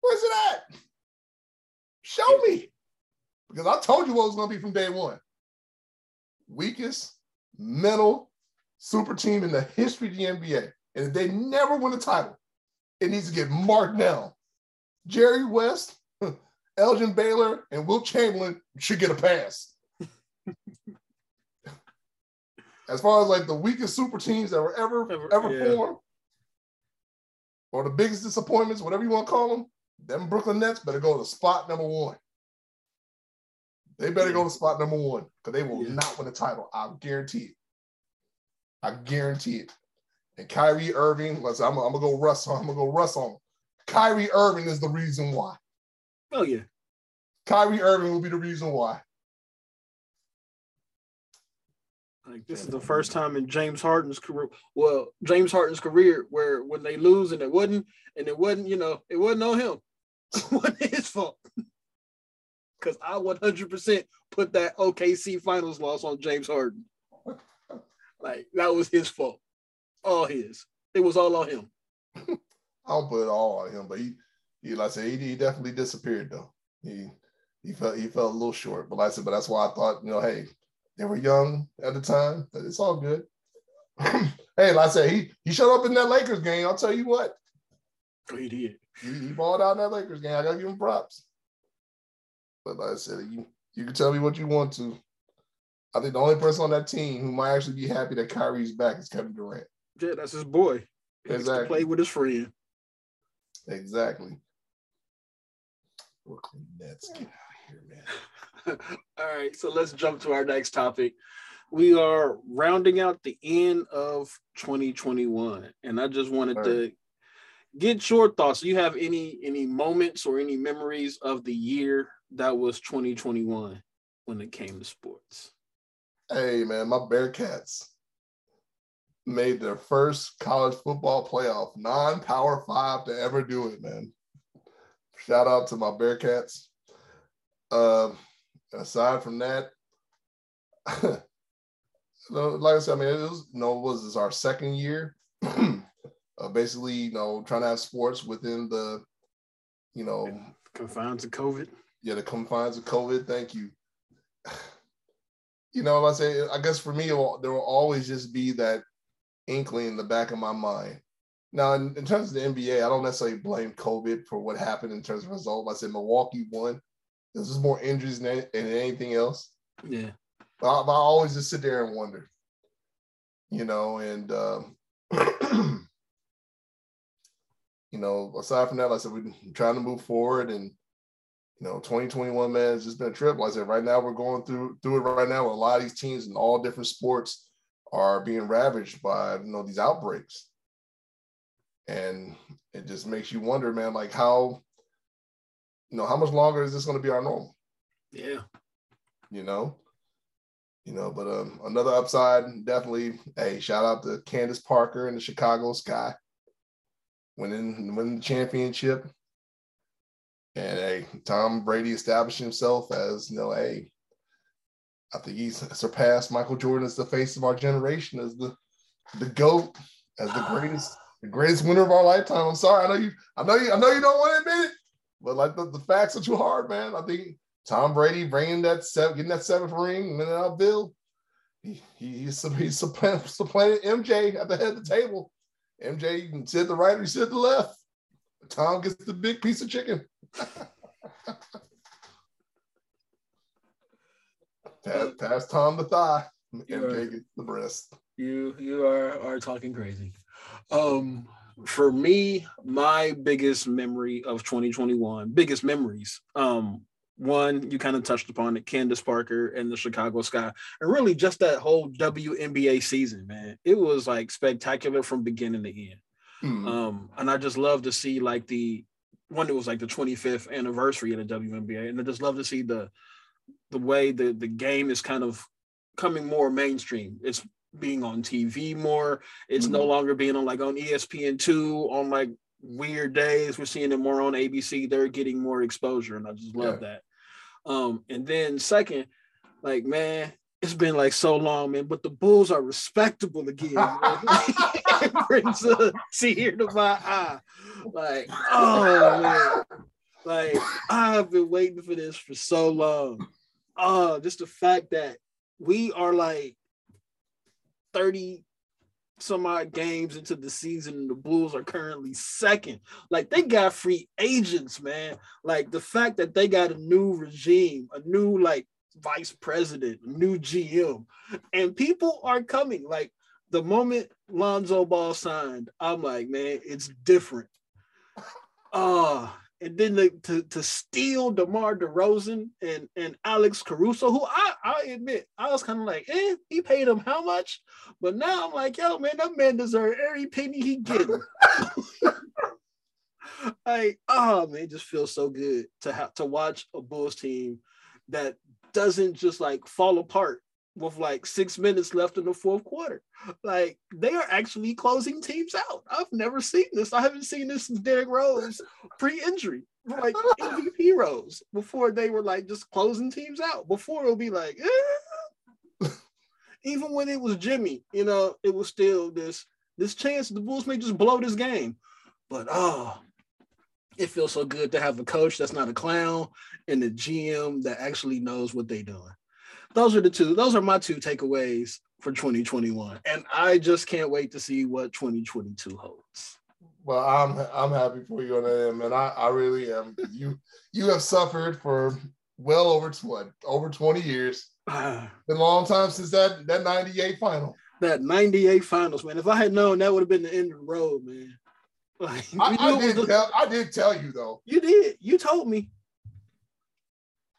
Where's it at? Show me. Because I told you what it was going to be from day one. Weakest mental super team in the history of the NBA. And if they never win a title, it needs to get marked down. Jerry West, Elgin Baylor, and Wilt Chamberlain should get a pass. as far as like the weakest super teams that were ever ever, ever yeah. formed, or the biggest disappointments, whatever you want to call them, them Brooklyn Nets better go to spot number one. They better go to spot number one because they will yeah. not win a title. I guarantee it. I guarantee it. And Kyrie Irving, let's I'm, I'm gonna go Russ on. I'm gonna go Russ on. Kyrie Irving is the reason why. Oh yeah. Kyrie Irving will be the reason why. Like this is the first time in James Harden's career. Well, James Harden's career where when they lose and it wasn't, and it wasn't, you know, it wasn't on him. it wasn't his fault. Because I 100% put that OKC finals loss on James Harden. Like that was his fault. All his. It was all on him. I don't put it all on him, but he, he like I said, he, he definitely disappeared though. He he felt he felt a little short. But like I said, but that's why I thought, you know, hey, they were young at the time. It's all good. hey, like I said, he he showed up in that Lakers game. I'll tell you what. Oh, he did. He, he balled out in that Lakers game. I gotta give him props. But like I said, you you can tell me what you want to. I think the only person on that team who might actually be happy that Kyrie's back is Kevin Durant. Yeah, that's his boy. He exactly. play with his friend. Exactly. Brooklyn Nets, get out of here, man. All right, so let's jump to our next topic. We are rounding out the end of 2021, and I just wanted right. to get your thoughts. Do you have any any moments or any memories of the year that was 2021 when it came to sports? Hey man, my Bearcats made their first college football playoff, non-power five to ever do it, man. Shout out to my Bearcats. Uh, aside from that, like I said, I mean, it was you know, was this our second year? uh, basically, you know, trying to have sports within the, you know, confines of COVID. Yeah, the confines of COVID. Thank you. You know, I say, I guess for me, there will always just be that inkling in the back of my mind. Now, in, in, terms of the NBA, I don't necessarily blame COVID for what happened in terms of result. I said Milwaukee won. This is more injuries than, than anything else. Yeah. But I, but I, always just sit there and wonder, you know, and, um, you know, aside from that, like I said, we're trying to move forward and, you know, 2021, man, it's just been a trip. Like I said, right now we're going through through it right now. With a lot of these teams in all different sports are being ravaged by, you know, these outbreaks. And it just makes you wonder, man, like how you know, how much longer is this going to be our normal? Yeah. You know, you know, but um, another upside, definitely. Hey, shout out to Candace Parker and the Chicago Sky, winning winning the championship, and hey, Tom Brady established himself as you know, hey, I think he's surpassed Michael Jordan as the face of our generation, as the the goat, as the greatest, the greatest winner of our lifetime. I'm sorry, I know you, I know you, I know you don't want to admit it, but like the, the facts are too hard, man. I think Tom Brady bringing that seven, getting that seventh ring, then out Bill, he, he he's he's supplanted MJ at the head of the table. MJ you sit the right, he sit the left. Tom gets the big piece of chicken. pass, pass Tom the thigh. MJ gets the breast. You you are are talking crazy. Um, for me, my biggest memory of 2021, biggest memories. Um, one, you kind of touched upon it, Candace Parker and the Chicago Sky, and really just that whole WNBA season, man. It was like spectacular from beginning to end. Mm. Um, and I just love to see like the one that was like the 25th anniversary of the WNBA, and I just love to see the the way the the game is kind of coming more mainstream. It's being on TV more. It's mm-hmm. no longer being on like on ESPN two on like weird days. We're seeing it more on ABC. They're getting more exposure, and I just love yeah. that. Um, and then second, like man, it's been like so long, man. But the Bulls are respectable again. it brings a tear to my eye. Like, oh man. Like I've been waiting for this for so long. Oh, just the fact that we are like 30 some odd games into the season and the Bulls are currently second. Like they got free agents, man. Like the fact that they got a new regime, a new like vice president, new GM, and people are coming. Like the moment Lonzo Ball signed, I'm like, man, it's different. Uh, and then the, to to steal DeMar DeRozan and and Alex Caruso, who I I admit I was kind of like, eh, he paid him how much? But now I'm like, yo, man, that man deserves every penny he getting. like, oh man, it just feels so good to have to watch a Bulls team that doesn't just like fall apart with like six minutes left in the fourth quarter. Like they are actually closing teams out. I've never seen this. I haven't seen this since Derrick Rose pre-injury, like MVP Rose, before they were like just closing teams out. Before it'll be like, eh. even when it was Jimmy, you know, it was still this this chance the Bulls may just blow this game. But oh, it feels so good to have a coach that's not a clown and a GM that actually knows what they're doing those are the two. Those are my two takeaways for 2021, and I just can't wait to see what 2022 holds. Well, I'm I'm happy for you on that, man. I, I really am. You you have suffered for well over what over 20 years. Been a long time since that that 98 final. That 98 finals, man. If I had known that would have been the end of the road, man. Like, I, I did tell I did tell you though. You did. You told me.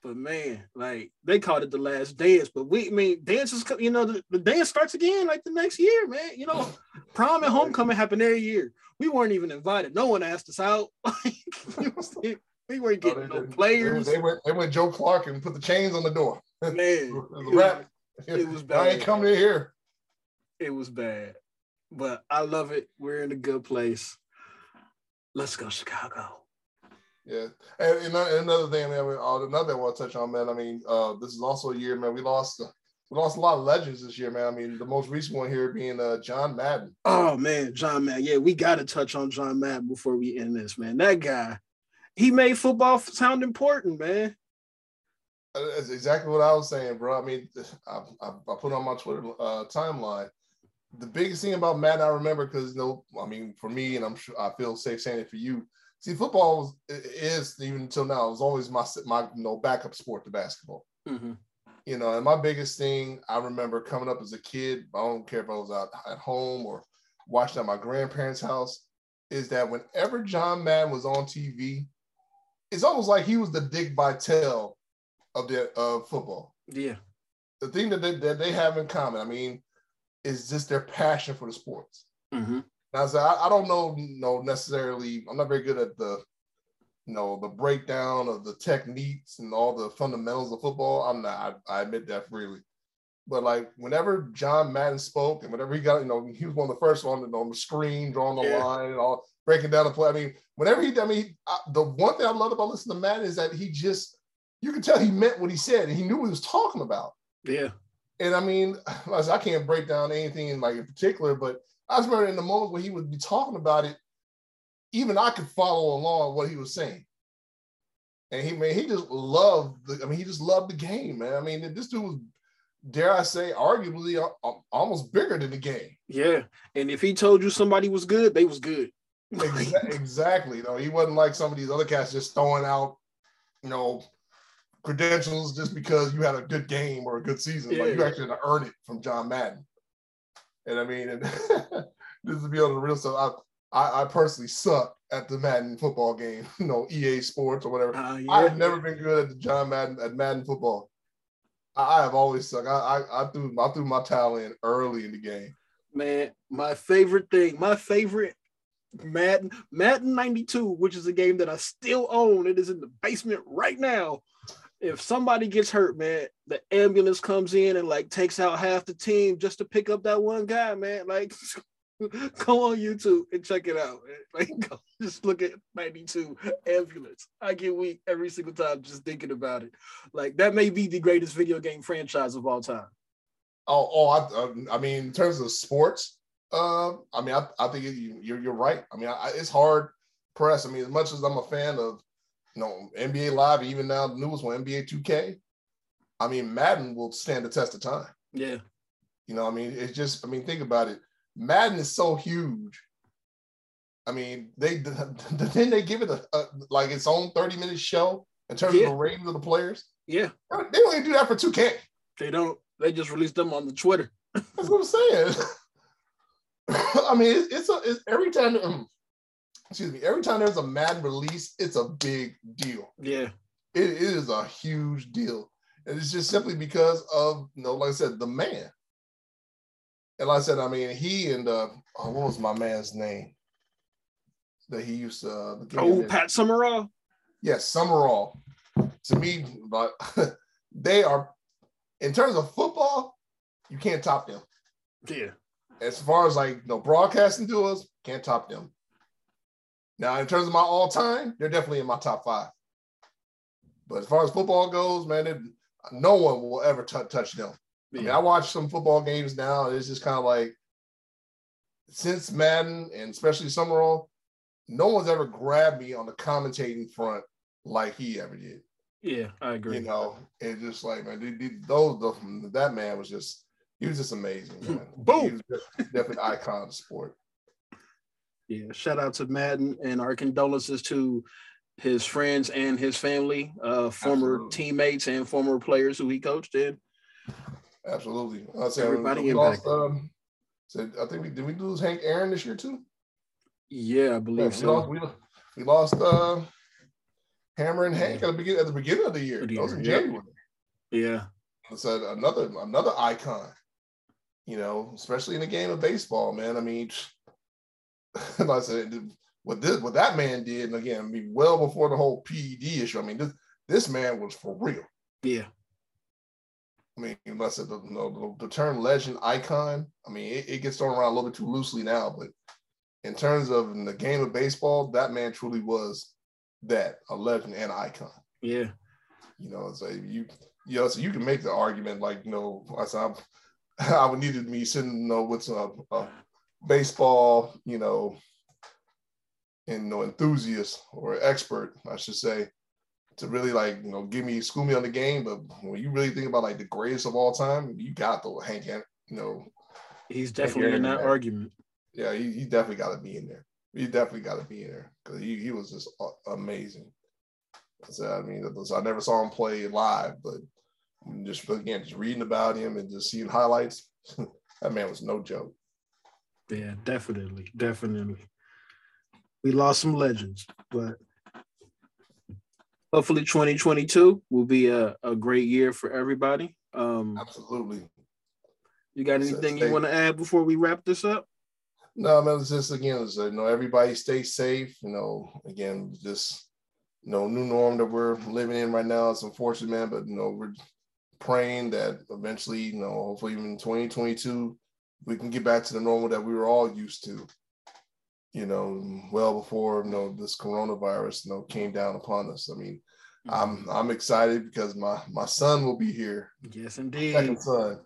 But man, like they called it the last dance. But we, I mean, dances, you know, the, the dance starts again like the next year, man. You know, prom and homecoming happen every year. We weren't even invited. No one asked us out. We weren't getting no, they, no players. They, went, they went Joe Clark and put the chains on the door. Man, it, was, it was bad. I ain't coming in here. It was bad, but I love it. We're in a good place. Let's go, Chicago. Yeah, and, and another thing, man, uh, another thing I want to touch on, man. I mean, uh, this is also a year, man. We lost, uh, we lost a lot of legends this year, man. I mean, the most recent one here being uh, John Madden. Oh man, John Madden. Yeah, we got to touch on John Madden before we end this, man. That guy, he made football sound important, man. Uh, that's exactly what I was saying, bro. I mean, I, I, I put on my Twitter uh, timeline. The biggest thing about Madden, I remember because you know, I mean, for me, and I'm sure I feel safe saying it for you see, football is even until now was always my my you know backup sport to basketball. Mm-hmm. You know, and my biggest thing I remember coming up as a kid. I don't care if I was out at home or watching at my grandparents' house. Is that whenever John Madden was on TV, it's almost like he was the Dick Vitale of the of football. Yeah. The thing that they, that they have in common, I mean, is just their passion for the sports. Mm-hmm. Now, so I, I don't know, you know, necessarily. I'm not very good at the, you know, the breakdown of the techniques and all the fundamentals of football. I'm not. I, I admit that freely. But like whenever John Madden spoke and whenever he got, you know, he was one of the first on the, on the screen, drawing the yeah. line and all, breaking down the play. I mean, whenever he, I mean, I, the one thing I love about listening to Madden is that he just, you can tell he meant what he said and he knew what he was talking about. Yeah. And I mean, I can't break down anything in like in particular, but I just remember in the moment when he would be talking about it, even I could follow along what he was saying. And he man, he just loved the, I mean, he just loved the game, man. I mean, this dude was, dare I say, arguably uh, uh, almost bigger than the game. Yeah. And if he told you somebody was good, they was good. exactly. You know, he wasn't like some of these other cats just throwing out, you know, credentials just because you had a good game or a good season. Yeah. Like you actually had to earn it from John Madden. And I mean, and this is beyond the real stuff. I, I, I, personally suck at the Madden football game, you know, EA Sports or whatever. Uh, yeah. I have never been good at the John Madden at Madden football. I, I have always sucked. I, I, I threw I threw my towel in early in the game. Man, my favorite thing, my favorite Madden, Madden 92, which is a game that I still own. It is in the basement right now if somebody gets hurt, man, the ambulance comes in and like takes out half the team just to pick up that one guy, man. Like, go on YouTube and check it out. Man. Like, go, just look at 92 ambulance. I get weak every single time just thinking about it. Like, that may be the greatest video game franchise of all time. Oh, oh, I, I mean, in terms of sports, uh, I mean, I, I think you, you're, you're right. I mean, I, it's hard press. I mean, as much as I'm a fan of you know, NBA Live, even now the newest one, NBA 2K. I mean, Madden will stand the test of time. Yeah. You know, I mean, it's just, I mean, think about it. Madden is so huge. I mean, they then they give it a, a, like its own 30 minute show in terms yeah. of the ratings of the players. Yeah. They don't even do that for 2K. They don't. They just released them on the Twitter. That's what I'm saying. I mean, it's, it's, a, it's every time um, excuse me, every time there's a Madden release, it's a big deal. Yeah. It, is a huge deal. And it's just simply because of, you know, like I said, the man. And like I said, I mean, he and uh, oh, what was my man's name that he used to? Uh, oh, Pat Summerall. Yes, Summerall. To me, but they are in terms of football, you can't top them. Yeah. As far as like you know, broadcasting us, can't top them. Now, in terms of my all time, they're definitely in my top five. But as far as football goes, man, it, no one will ever t- touch them. Yeah. I mean, I watch some football games now, and it's just kind of like since Madden and especially Summerall, no one's ever grabbed me on the commentating front like he ever did. Yeah, I agree. You know, and just like man, those the, that man was just he was just amazing. Man. Boom, he was definitely an icon of sport. Yeah, shout out to Madden and our condolences to his friends and his family, uh, former Absolutely. teammates and former players who he coached in. Absolutely. I say everybody we lost, um, said, I think we did we lose Hank Aaron this year too? Yeah, I believe yeah, so. We lost, we, we lost uh, Hammerin' Hank at the beginning at the beginning of the year. That was in January. Yeah. So another another icon, you know, especially in the game of baseball, man. I mean, like I said, what this what that man did, and again, I mean, well before the whole PED issue. I mean, this this man was for real. Yeah. I mean, unless the, the, the term legend icon, I mean, it, it, gets thrown around a little bit too loosely now, but in terms of in the game of baseball, that man truly was that a legend and icon. Yeah. You know, so you you know, so you can make the argument like, you know, I said I would needed me sitting, you know, with some uh, baseball, you know, and you know, enthusiast or expert, I should say, to really like, you know, give me school me on the game. But when you really think about like the greatest of all time, you got the Hank, you know. He's definitely in that argument. Yeah, he, he definitely got to be in there. He definitely got to be in there because he, he was just uh, amazing. So, I mean, I never saw him play live, but just again, just reading about him and just seeing highlights, that man was no joke. Yeah, definitely, definitely. We lost some legends, but hopefully 2022 will be a, a great year for everybody. Um, Absolutely. You got anything you want to add before we wrap this up? No, man, it's just again, it's, you know, everybody stay safe. You know, again, just you know, new norm that we're living in right now. It's unfortunate, man, but you know, we're praying that eventually, you know, hopefully even 2022, we can get back to the normal that we were all used to. You know, well before you know this coronavirus, you know, came down upon us. I mean, mm-hmm. I'm I'm excited because my my son will be here. Yes, indeed. Second son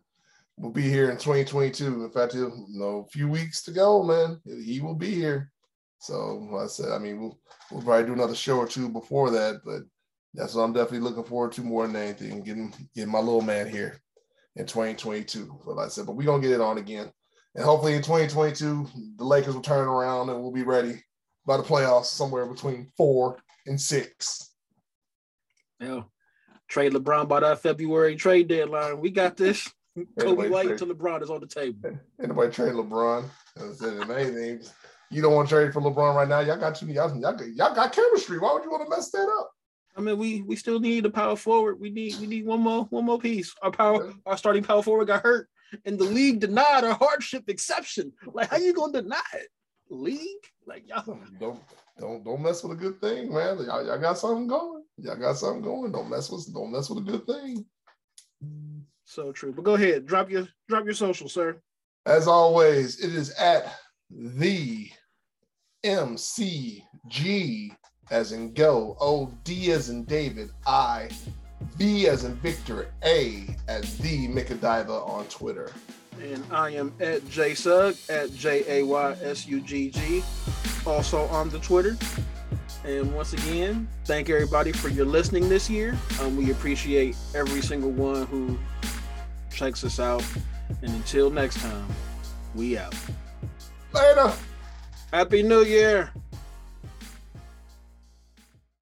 will be here in 2022. In fact, you know, a few weeks to go, man. He will be here. So like I said, I mean, we'll we'll probably do another show or two before that, but that's what I'm definitely looking forward to more than anything. Getting getting my little man here in 2022. But like I said, but we're gonna get it on again. And hopefully in 2022, the Lakers will turn around and we'll be ready by the playoffs somewhere between four and six. Yeah. Trade LeBron by that February trade deadline. We got this. Coby White until LeBron is on the table. Anybody trade LeBron? Anything. You don't want to trade for LeBron right now. Y'all got two. Y'all, y'all, y'all got chemistry. Why would you want to mess that up? I mean, we we still need a power forward. We need we need one more one more piece. Our power our starting power forward got hurt, and the league denied our hardship exception. Like, how you gonna deny it? League? Like y'all don't don't don't mess with a good thing, man. Y'all, y'all got something going. Y'all got something going. Don't mess with don't mess with a good thing. So true. But go ahead, drop your drop your social, sir. As always, it is at the MCG as in go, O D as in David, I, V as in Victor, A as the Mikadiva on Twitter. And I am at JSUG at J A Y S U G G, also on the Twitter. And once again, thank everybody for your listening this year. Um, we appreciate every single one who checks us out. And until next time, we out. Later. Happy New Year.